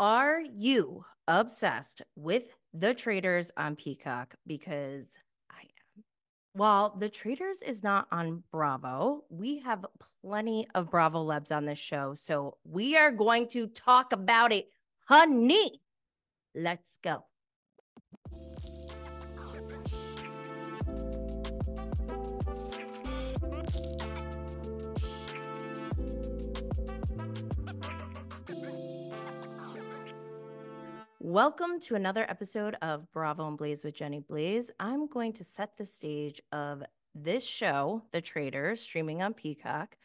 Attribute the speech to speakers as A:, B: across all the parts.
A: Are you obsessed with The Traitors on Peacock? Because I am. While The Traitors is not on Bravo, we have plenty of Bravo Lebs on this show. So we are going to talk about it, honey. Let's go. Welcome to another episode of Bravo and Blaze with Jenny Blaze. I'm going to set the stage of this show, The Traitors, streaming on Peacock,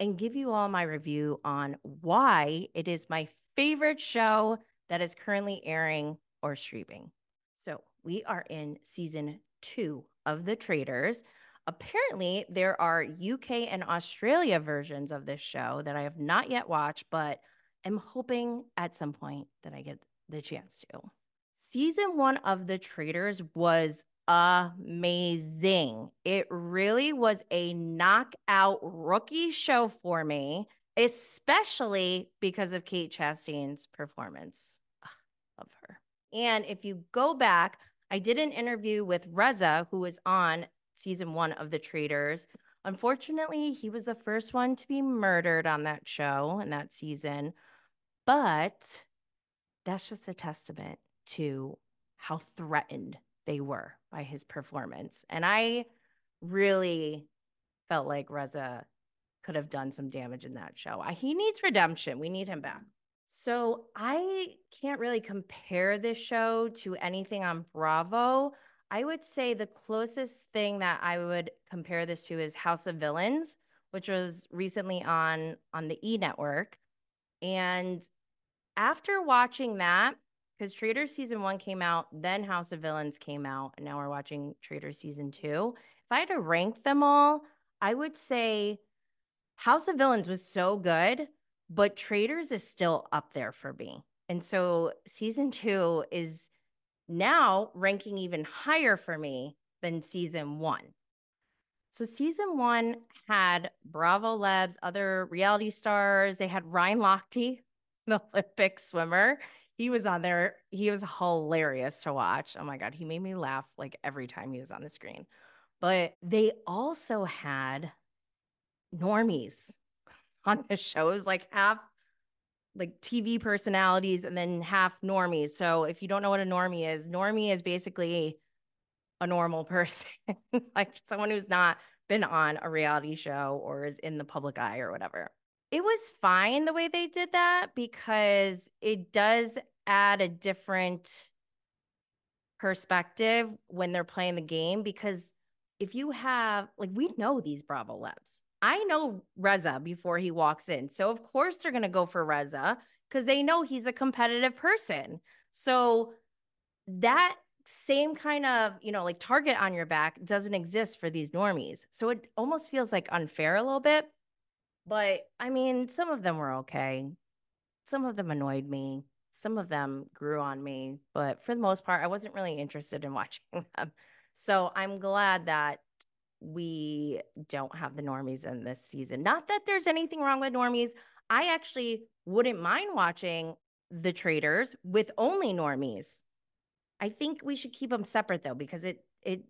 A: and give you all my review on why it is my favorite show that is currently airing or streaming. So, we are in season two of The Traitors. Apparently, there are UK and Australia versions of this show that I have not yet watched, but I'm hoping at some point that I get the chance to. Season one of The Traitors was amazing. It really was a knockout rookie show for me, especially because of Kate Chastain's performance. Love her. And if you go back, I did an interview with Reza, who was on season one of The Traitors. Unfortunately, he was the first one to be murdered on that show in that season. But that's just a testament to how threatened they were by his performance. And I really felt like Reza could have done some damage in that show. He needs redemption. We need him back. So I can't really compare this show to anything on Bravo. I would say the closest thing that I would compare this to is House of Villains, which was recently on on the E network. And after watching that, because Traitors season one came out, then House of Villains came out, and now we're watching Traitors season two. If I had to rank them all, I would say House of Villains was so good, but Traitors is still up there for me. And so season two is now ranking even higher for me than season one. So season one had Bravo Lebs, other reality stars. They had Ryan Lochte, Olympic swimmer. He was on there. He was hilarious to watch. Oh my God. He made me laugh like every time he was on the screen. But they also had normies on the shows, like half like TV personalities and then half normies. So if you don't know what a normie is, normie is basically a normal person, like someone who's not been on a reality show or is in the public eye or whatever it was fine the way they did that because it does add a different perspective when they're playing the game because if you have like we know these bravo lebs i know reza before he walks in so of course they're going to go for reza because they know he's a competitive person. So that same kind of you know like target on your back doesn't exist for these normies. So it almost feels like unfair a little bit but I mean, some of them were okay. Some of them annoyed me. Some of them grew on me. But for the most part, I wasn't really interested in watching them. So I'm glad that we don't have the normies in this season. Not that there's anything wrong with normies. I actually wouldn't mind watching the traitors with only normies. I think we should keep them separate though, because it it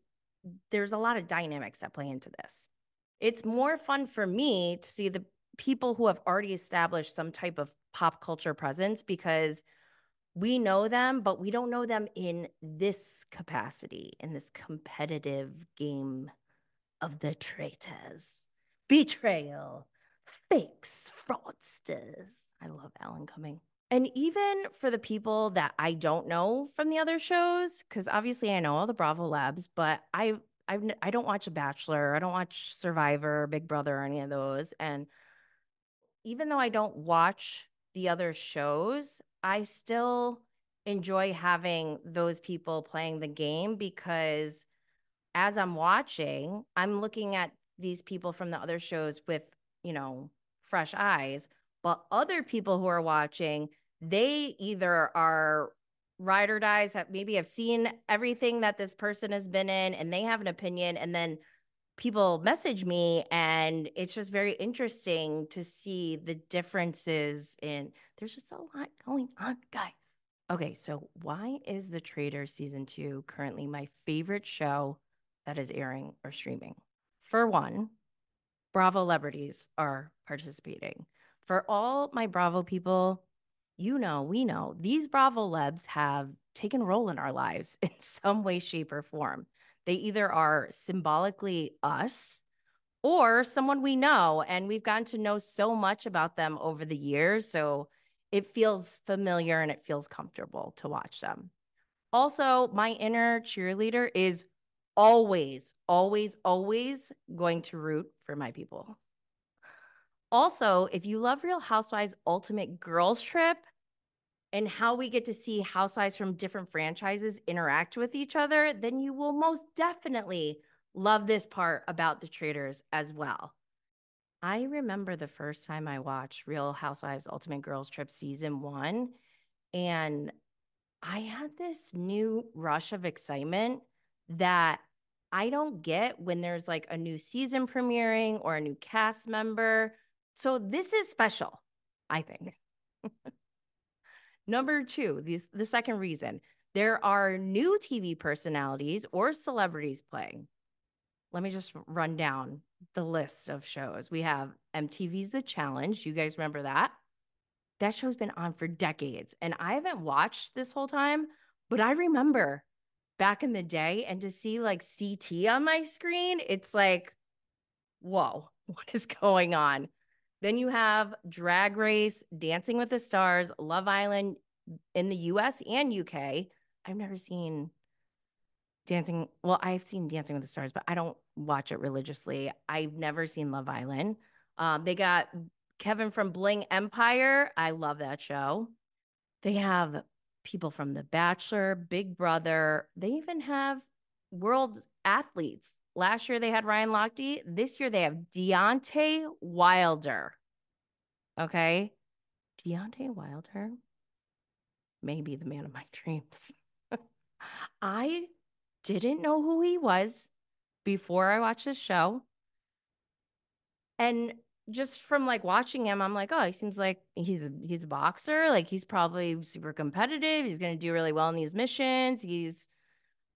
A: there's a lot of dynamics that play into this it's more fun for me to see the people who have already established some type of pop culture presence because we know them, but we don't know them in this capacity, in this competitive game of the traitors, betrayal, fakes, fraudsters. I love Alan Cumming. And even for the people that I don't know from the other shows, because obviously I know all the Bravo Lebs, but I I've I don't watch The Bachelor, I don't watch Survivor, Big Brother, or any of those. And even though I don't watch the other shows, I still enjoy having those people playing the game because as I'm watching, I'm looking at these people from the other shows with, you know, fresh eyes. But other people who are watching, they either are ride or dies have maybe have seen everything that this person has been in and they have an opinion and then people message me and it's just very interesting to see the differences in there's just a lot going on guys Okay, so why is The Traitors season two currently my favorite show that is airing or streaming? For one, Bravo celebrities are participating. For all my Bravo people, you know, we know these Bravo lebs have taken a role in our lives in some way, shape, or form. They either are symbolically us or someone we know, and we've gotten to know so much about them over the years. So it feels familiar and it feels comfortable to watch them. Also, my inner cheerleader is always, always, always going to root for my people. Also, if you love Real Housewives Ultimate Girls Trip and how we get to see housewives from different franchises interact with each other, then you will most definitely love this part about the Traitors as well. I remember the first time I watched Real Housewives Ultimate Girls Trip season one, and I had this new rush of excitement that I don't get when there's like a new season premiering or a new cast member. So this is special, I think. Number two, the, the second reason there are new TV personalities or celebrities playing. Let me just run down the list of shows. We have MTV's The Challenge. You guys remember that? That show's been on for decades. And I haven't watched this whole time, but I remember back in the day and to see like CT on my screen, it's like, whoa, what is going on? Then you have Drag Race, Dancing with the Stars, Love Island in the US and UK. I've never seen Dancing. Well, I've seen Dancing with the Stars, but I don't watch it religiously. I've never seen Love Island. Um, they got Kevin from Bling Empire. I love that show. They have people from The Bachelor, Big Brother. They even have world athletes. Last year they had Ryan Lochte. This year they have Deontay Wilder. Okay. Deontay Wilder may be the man of my dreams. I didn't know who he was before I watched this show. And just from like watching him, I'm like, oh, he seems like he's a, he's a boxer. Like he's probably super competitive. He's going to do really well in these missions. He's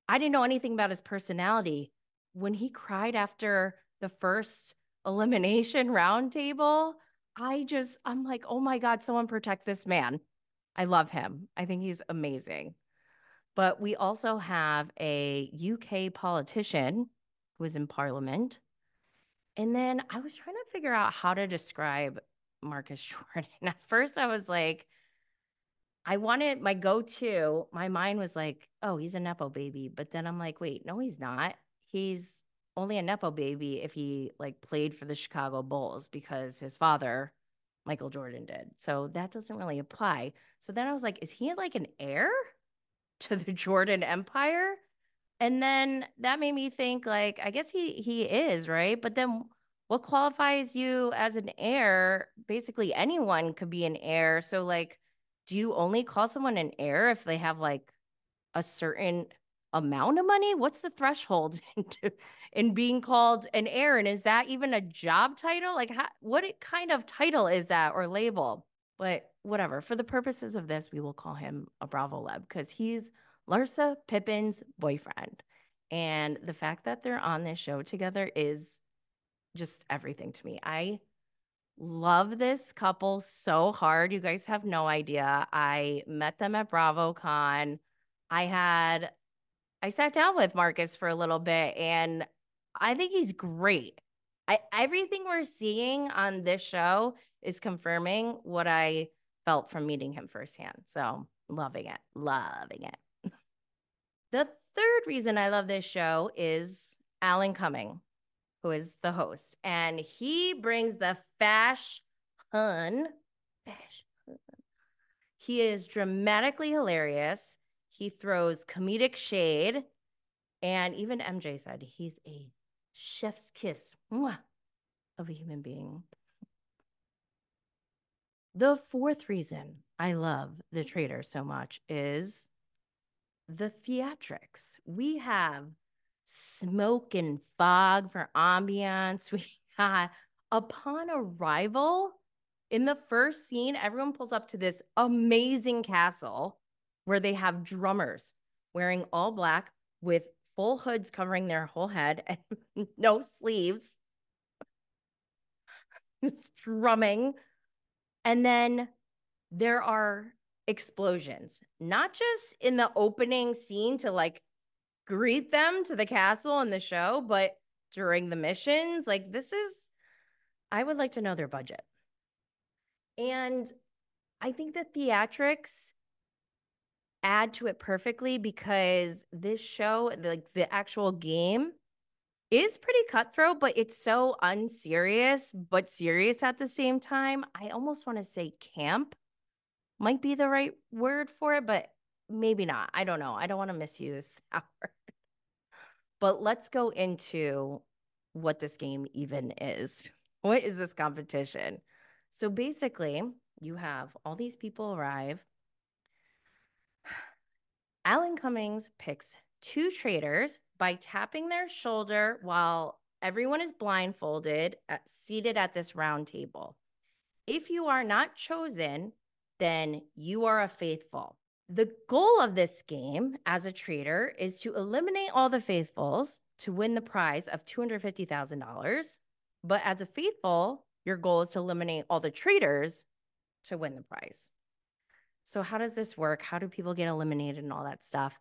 A: I didn't know anything about his personality. When he cried after the first elimination roundtable, I just I'm like, "Oh my god, someone protect this man." I love him. I think he's amazing. But we also have a UK politician who is in parliament and then I was trying to figure out how to describe Marcus Jordan. At first, I was like, I wanted my go to, my mind was like, oh, he's a Nepo baby. But then I'm like, wait, no, he's not. He's only a Nepo baby if he like played for the Chicago Bulls because his father, Michael Jordan, did. So that doesn't really apply. So then I was like, is he like an heir to the Jordan Empire? And then that made me think like I guess he he is, right? But then what qualifies you as an heir? Basically anyone could be an heir. So like do you only call someone an heir if they have like a certain amount of money? What's the threshold in, in being called an? And is that even a job title? Like, how, what kind of title is that or label? But whatever. For the purposes of this, we will call him a Bravo Leb because he's Larsa Pippen's boyfriend. And the fact that they're on this show together is just everything to me. I love this couple so hard. You guys have no idea. I met them at BravoCon. I had I sat down with Marcus for a little bit and I think he's great. I everything we're seeing on this show is confirming what I felt from meeting him firsthand. So loving it. Loving it. The third reason I love this show is Alan Cumming, who is the host, and he brings the fash hun. Fash. He is dramatically hilarious. He throws comedic shade, and even MJ said he's a chef's kiss mwah, of a human being. The fourth reason I love The Traitor so much is the theatrics. We have smoke and fog for ambiance. We upon arrival, in the first scene, everyone pulls up to this amazing castle. Where they have drummers wearing all black with full hoods covering their whole head and no sleeves, strumming. And then there are explosions, not just in the opening scene to like greet them to the castle and the show, but during the missions. Like, this is, I would like to know their budget. And I think the theatrics add to it perfectly because this show, like the actual game, is pretty cutthroat, but it's so unserious, but serious at the same time. I almost want to say camp might be the right word for it, but maybe not. I don't know. I don't want to misuse that word. But let's go into what this game even is. What is this competition? So basically, you have all these people arrive. Alan Cummings picks two traitors by tapping their shoulder while everyone is blindfolded, uh, seated at this round table. If you are not chosen, then you are a faithful. The goal of this game as a traitor is to eliminate all the faithfuls to win the prize of $250,000. But as a faithful, your goal is to eliminate all the traitors to win the prize. So, how does this work? How do people get eliminated and all that stuff?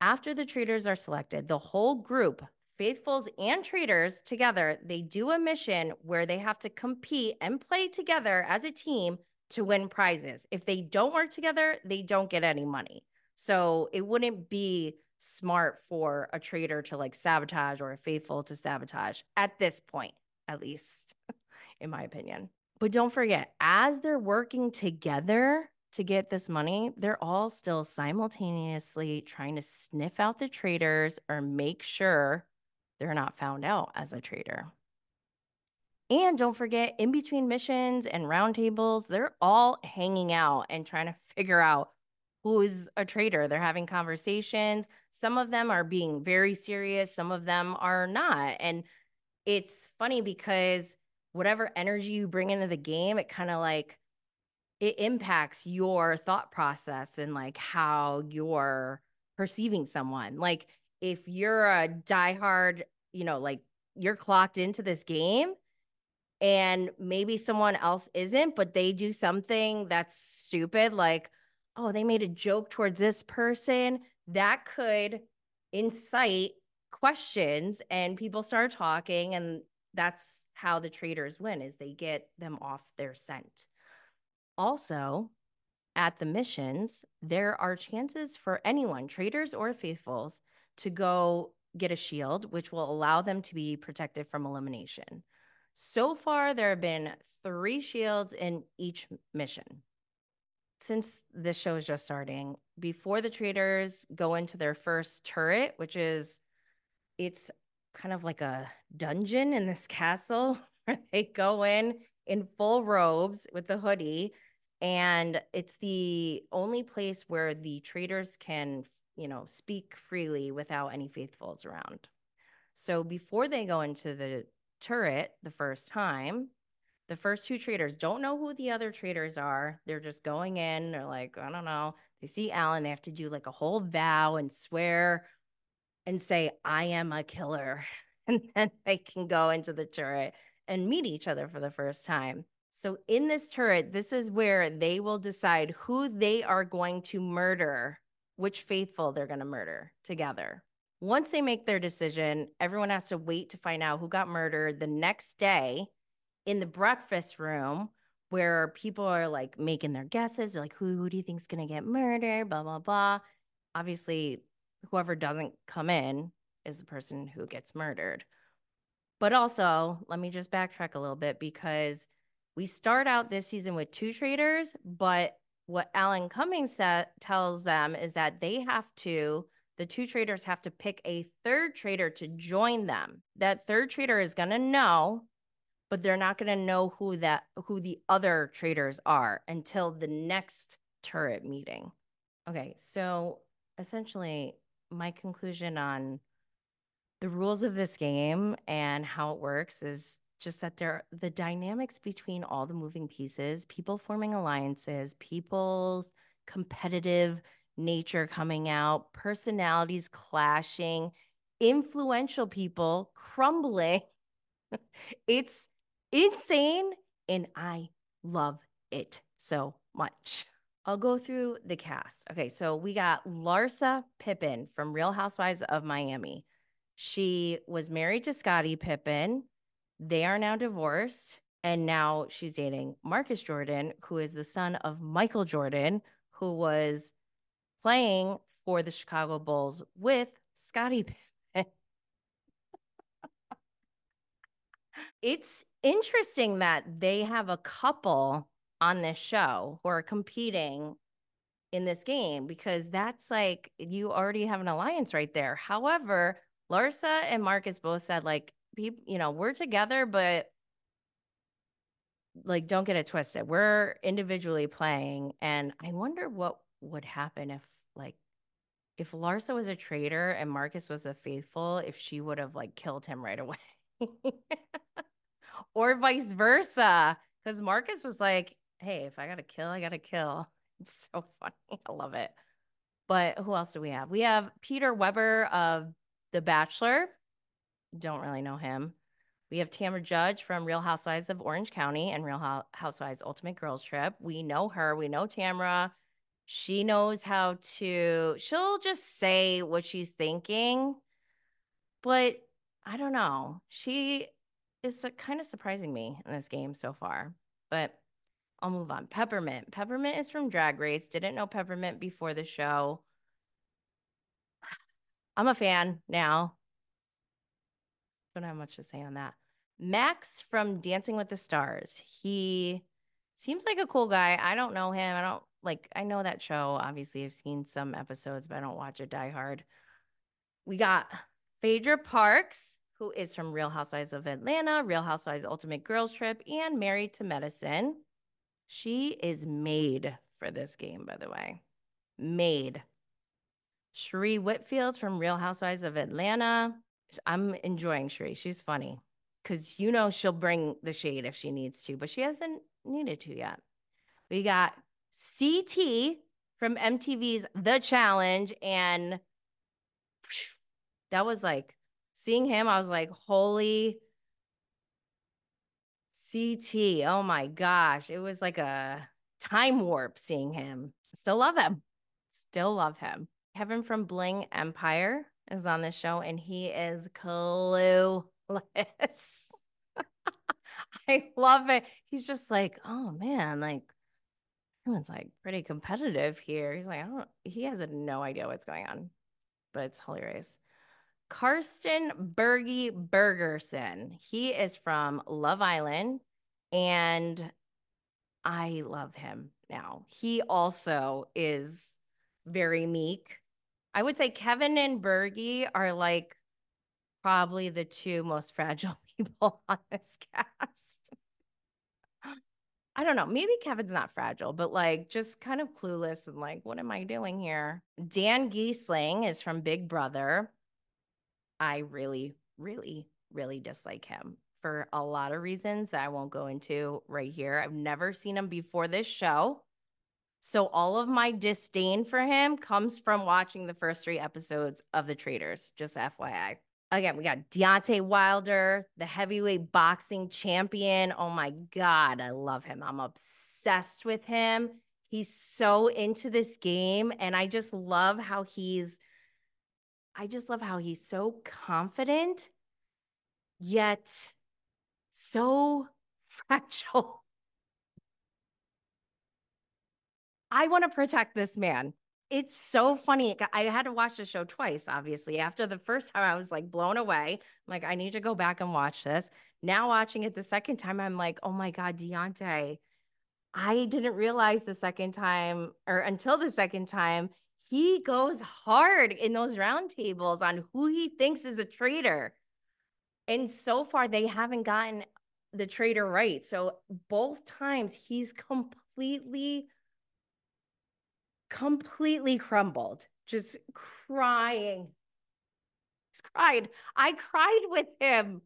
A: After the traitors are selected, the whole group, faithfuls and traitors together, they do a mission where they have to compete and play together as a team to win prizes. If they don't work together, they don't get any money. So, it wouldn't be smart for a traitor to like sabotage or a faithful to sabotage at this point, at least, in my opinion. But don't forget, as they're working together to get this money, they're all still simultaneously trying to sniff out the traitors or make sure they're not found out as a traitor. And don't forget, in between missions and roundtables, they're all hanging out and trying to figure out who's a traitor. They're having conversations. Some of them are being very serious, some of them are not. And it's funny because whatever energy you bring into the game, it kind of like it impacts your thought process and like how you're perceiving someone. Like if you're a diehard, you know, like you're clocked into this game and maybe someone else isn't, but they do something that's stupid, like, oh, they made a joke towards this person, that could incite questions and people start talking and that's how the traitors win is they get them off their scent. Also, at the missions, there are chances for anyone, traitors or faithfuls, to go get a shield, which will allow them to be protected from elimination. So far, there have been three shields in each mission. Since this show is just starting, before the traitors go into their first turret, which is it's kind of like a dungeon in this castle where they go in in full robes with the hoodie and it's the only place where the traitors can you know speak freely without any faithfuls around. So before they go into the turret the first time the first two traitors don't know who the other traitors are. They're just going in. They're like i don't know. They see alan. They have to do like a whole vow and swear and say, I am a killer. And then they can go into the turret and meet each other for the first time. So, in this turret, this is where they will decide who they are going to murder, which faithful they're going to murder together. Once they make their decision, everyone has to wait to find out who got murdered the next day in the breakfast room where people are like making their guesses. They're like, who, who do you think is going to get murdered? Blah, blah, blah. Obviously, whoever doesn't come in is the person who gets murdered. But also, let me just backtrack a little bit because we start out this season with two traitors, but what Alan Cummings tells them is that they have to, the two traitors have to pick a third traitor to join them. That third traitor is going to know, but they're not going to know who that who the other traitors are until the next turret meeting. Okay, so essentially my conclusion on the rules of this game and how it works is just that there the dynamics between all the moving pieces, people forming alliances, people's competitive nature coming out, personalities clashing, influential people crumbling. it's insane and I love it so much. I'll go through the cast. Okay, so we got Larsa Pippen from Real Housewives of Miami. She was married to Scottie Pippen. They are now divorced. And now she's dating Marcus Jordan, who is the son of Michael Jordan, who was playing for the Chicago Bulls with Scottie Pippen. it's interesting that they have a couple on this show who are competing in this game because that's like you already have an alliance right there. However, Larsa and Marcus both said like people, you know, we're together, but like don't get it twisted. We're individually playing and I wonder what would happen if like if Larsa was a traitor and Marcus was a faithful, if she would have like killed him right away. or vice versa. Because Marcus was like, hey, if I got to kill, I got to kill. It's so funny. I love it. But who else do we have? We have Peter Weber of The Bachelor. Don't really know him. We have Tamra Judge from Real Housewives of Orange County and Real Housewives Ultimate Girls Trip. We know her. We know Tamra. She knows how to, she'll just say what she's thinking. But I don't know. She is kind of surprising me in this game so far. But I'll move on. Peppermint. Peppermint is from Drag Race. Didn't know Peppermint before the show. I'm a fan now. Don't have much to say on that. Maks from Dancing with the Stars. He seems like a cool guy. I don't know him. I don't like, I know that show. Obviously, I've seen some episodes, but I don't watch it die hard. We got Phaedra Parks, who is from Real Housewives of Atlanta, Real Housewives Ultimate Girls Trip, and Married to Medicine. She is made for this game, by the way. Made. Sheree Whitfield from Real Housewives of Atlanta. I'm enjoying Sheree. She's funny because you know she'll bring the shade if she needs to, but she hasn't needed to yet. We got CT from MTV's The Challenge, and that was like seeing him. I was like, holy CT. Oh my gosh. It was like a time warp seeing him. Still love him. Still love him. Kevin from Bling Empire is on this show and he is clueless. I love it. He's just like, oh man, like everyone's like pretty competitive here. He's like, I don't, he has no idea what's going on, but it's hilarious. Karsten Bergie Bergerson. He is from Love Island and I love him now. He also is very meek. I would say Kevin and Bergie are like probably the two most fragile people on this cast. I don't know. Maybe Kevin's not fragile, but like just kind of clueless and like, what am I doing here? Dan Gheesling is from Big Brother. I really, really, really dislike him for a lot of reasons that I won't go into right here. I've never seen him before this show. So all of my disdain for him comes from watching the first three episodes of The Traitors, just FYI. Again, we got Deontay Wilder, the heavyweight boxing champion. Oh my God, I love him. I'm obsessed with him. He's so into this game. And I just love how he's I just love how he's so confident, yet so fragile. I want to protect this man. It's so funny. I had to watch the show twice, obviously. After the first time, I was like blown away. I'm like, I need to go back and watch this. Now, watching it the second time, I'm like, oh my God, Deontay. I didn't realize the second time or until the second time he goes hard in those roundtables on who he thinks is a traitor. And so far, they haven't gotten the traitor right. So both times he's completely, completely crumbled, just crying. He's cried. I cried with him.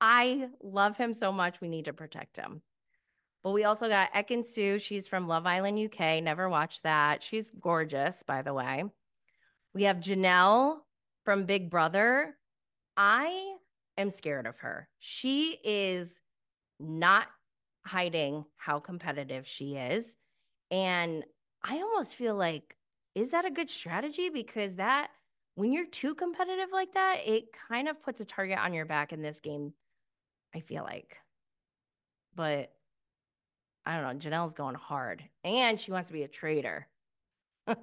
A: I love him so much. We need to protect him. But we also got Ekin-Su. She's from Love Island UK. Never watched that. She's gorgeous, by the way. We have Janelle from Big Brother. I am scared of her. She is not hiding how competitive she is. And I almost feel like, is that a good strategy? Because that, when you're too competitive like that, it kind of puts a target on your back in this game, I feel like. But I don't know. Janelle's going hard and she wants to be a traitor.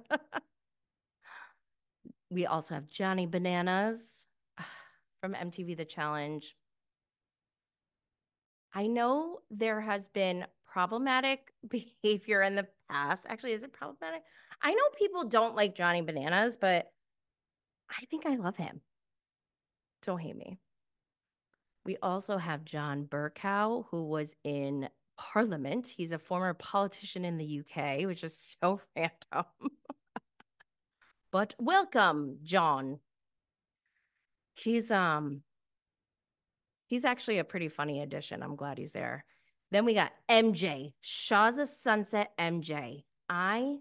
A: we also have Johnny Bananas from MTV The Challenge. I know there has been problematic behavior in the past. Actually, is it problematic? I know people don't like Johnny Bananas, but I think I love him. Don't hate me. We also have John Bercow, who was in Parliament. He's a former politician in the UK, which is so random. but welcome, John. He's um he's actually a pretty funny addition. I'm glad he's there. Then we got MJ, of Sunset MJ. I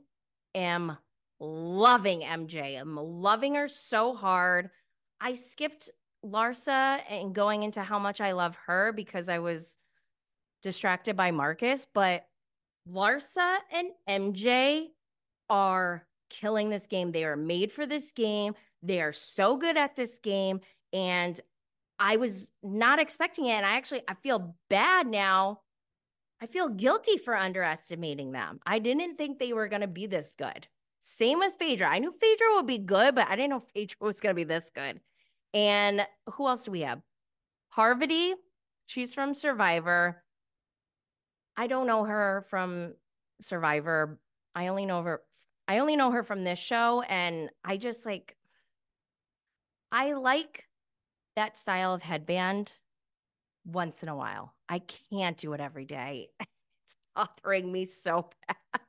A: am loving MJ. I'm loving her so hard. I skipped Larsa and going into how much I love her because I was distracted by Marcus, but Larsa and MJ are killing this game. They are made for this game. They are so good at this game. And I was not expecting it. And I actually I feel bad now. I feel guilty for underestimating them. I didn't think they were gonna be this good. Same with Phaedra. I knew Phaedra would be good, but I didn't know Phaedra was gonna be this good. And who else do we have? Parvati. She's from Survivor. I don't know her from Survivor. I only know her I only know her from this show and I just like I like that style of headband once in a while. I can't do it every day. It's bothering me so bad.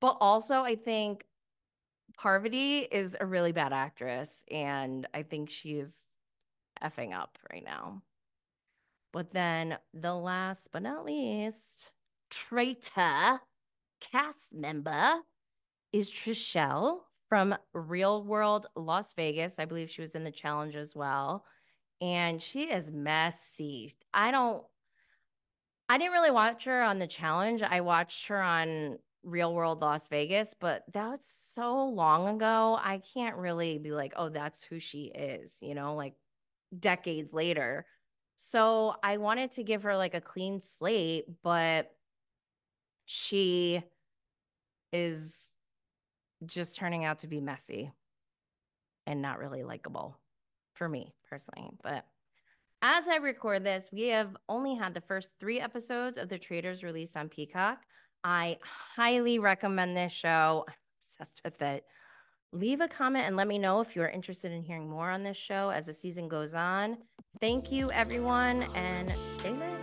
A: But also I think Parvati is a really bad actress and I think she's effing up right now. But then the last but not least, traitor cast member is Trishelle from Real World Las Vegas. I believe she was in the challenge as well. And she is messy. I don't, I didn't really watch her on the challenge. I watched her on Real World Las Vegas, but that was so long ago. I can't really be like, oh, that's who she is, you know, like decades later. So I wanted to give her like a clean slate, but she is just turning out to be messy and not really likable for me personally. But as I record this, we have only had the first three episodes of The Traitors released on Peacock. I highly recommend this show. I'm obsessed with it. Leave a comment and let me know if you're interested in hearing more on this show as the season goes on. Thank you, everyone, and stay lit.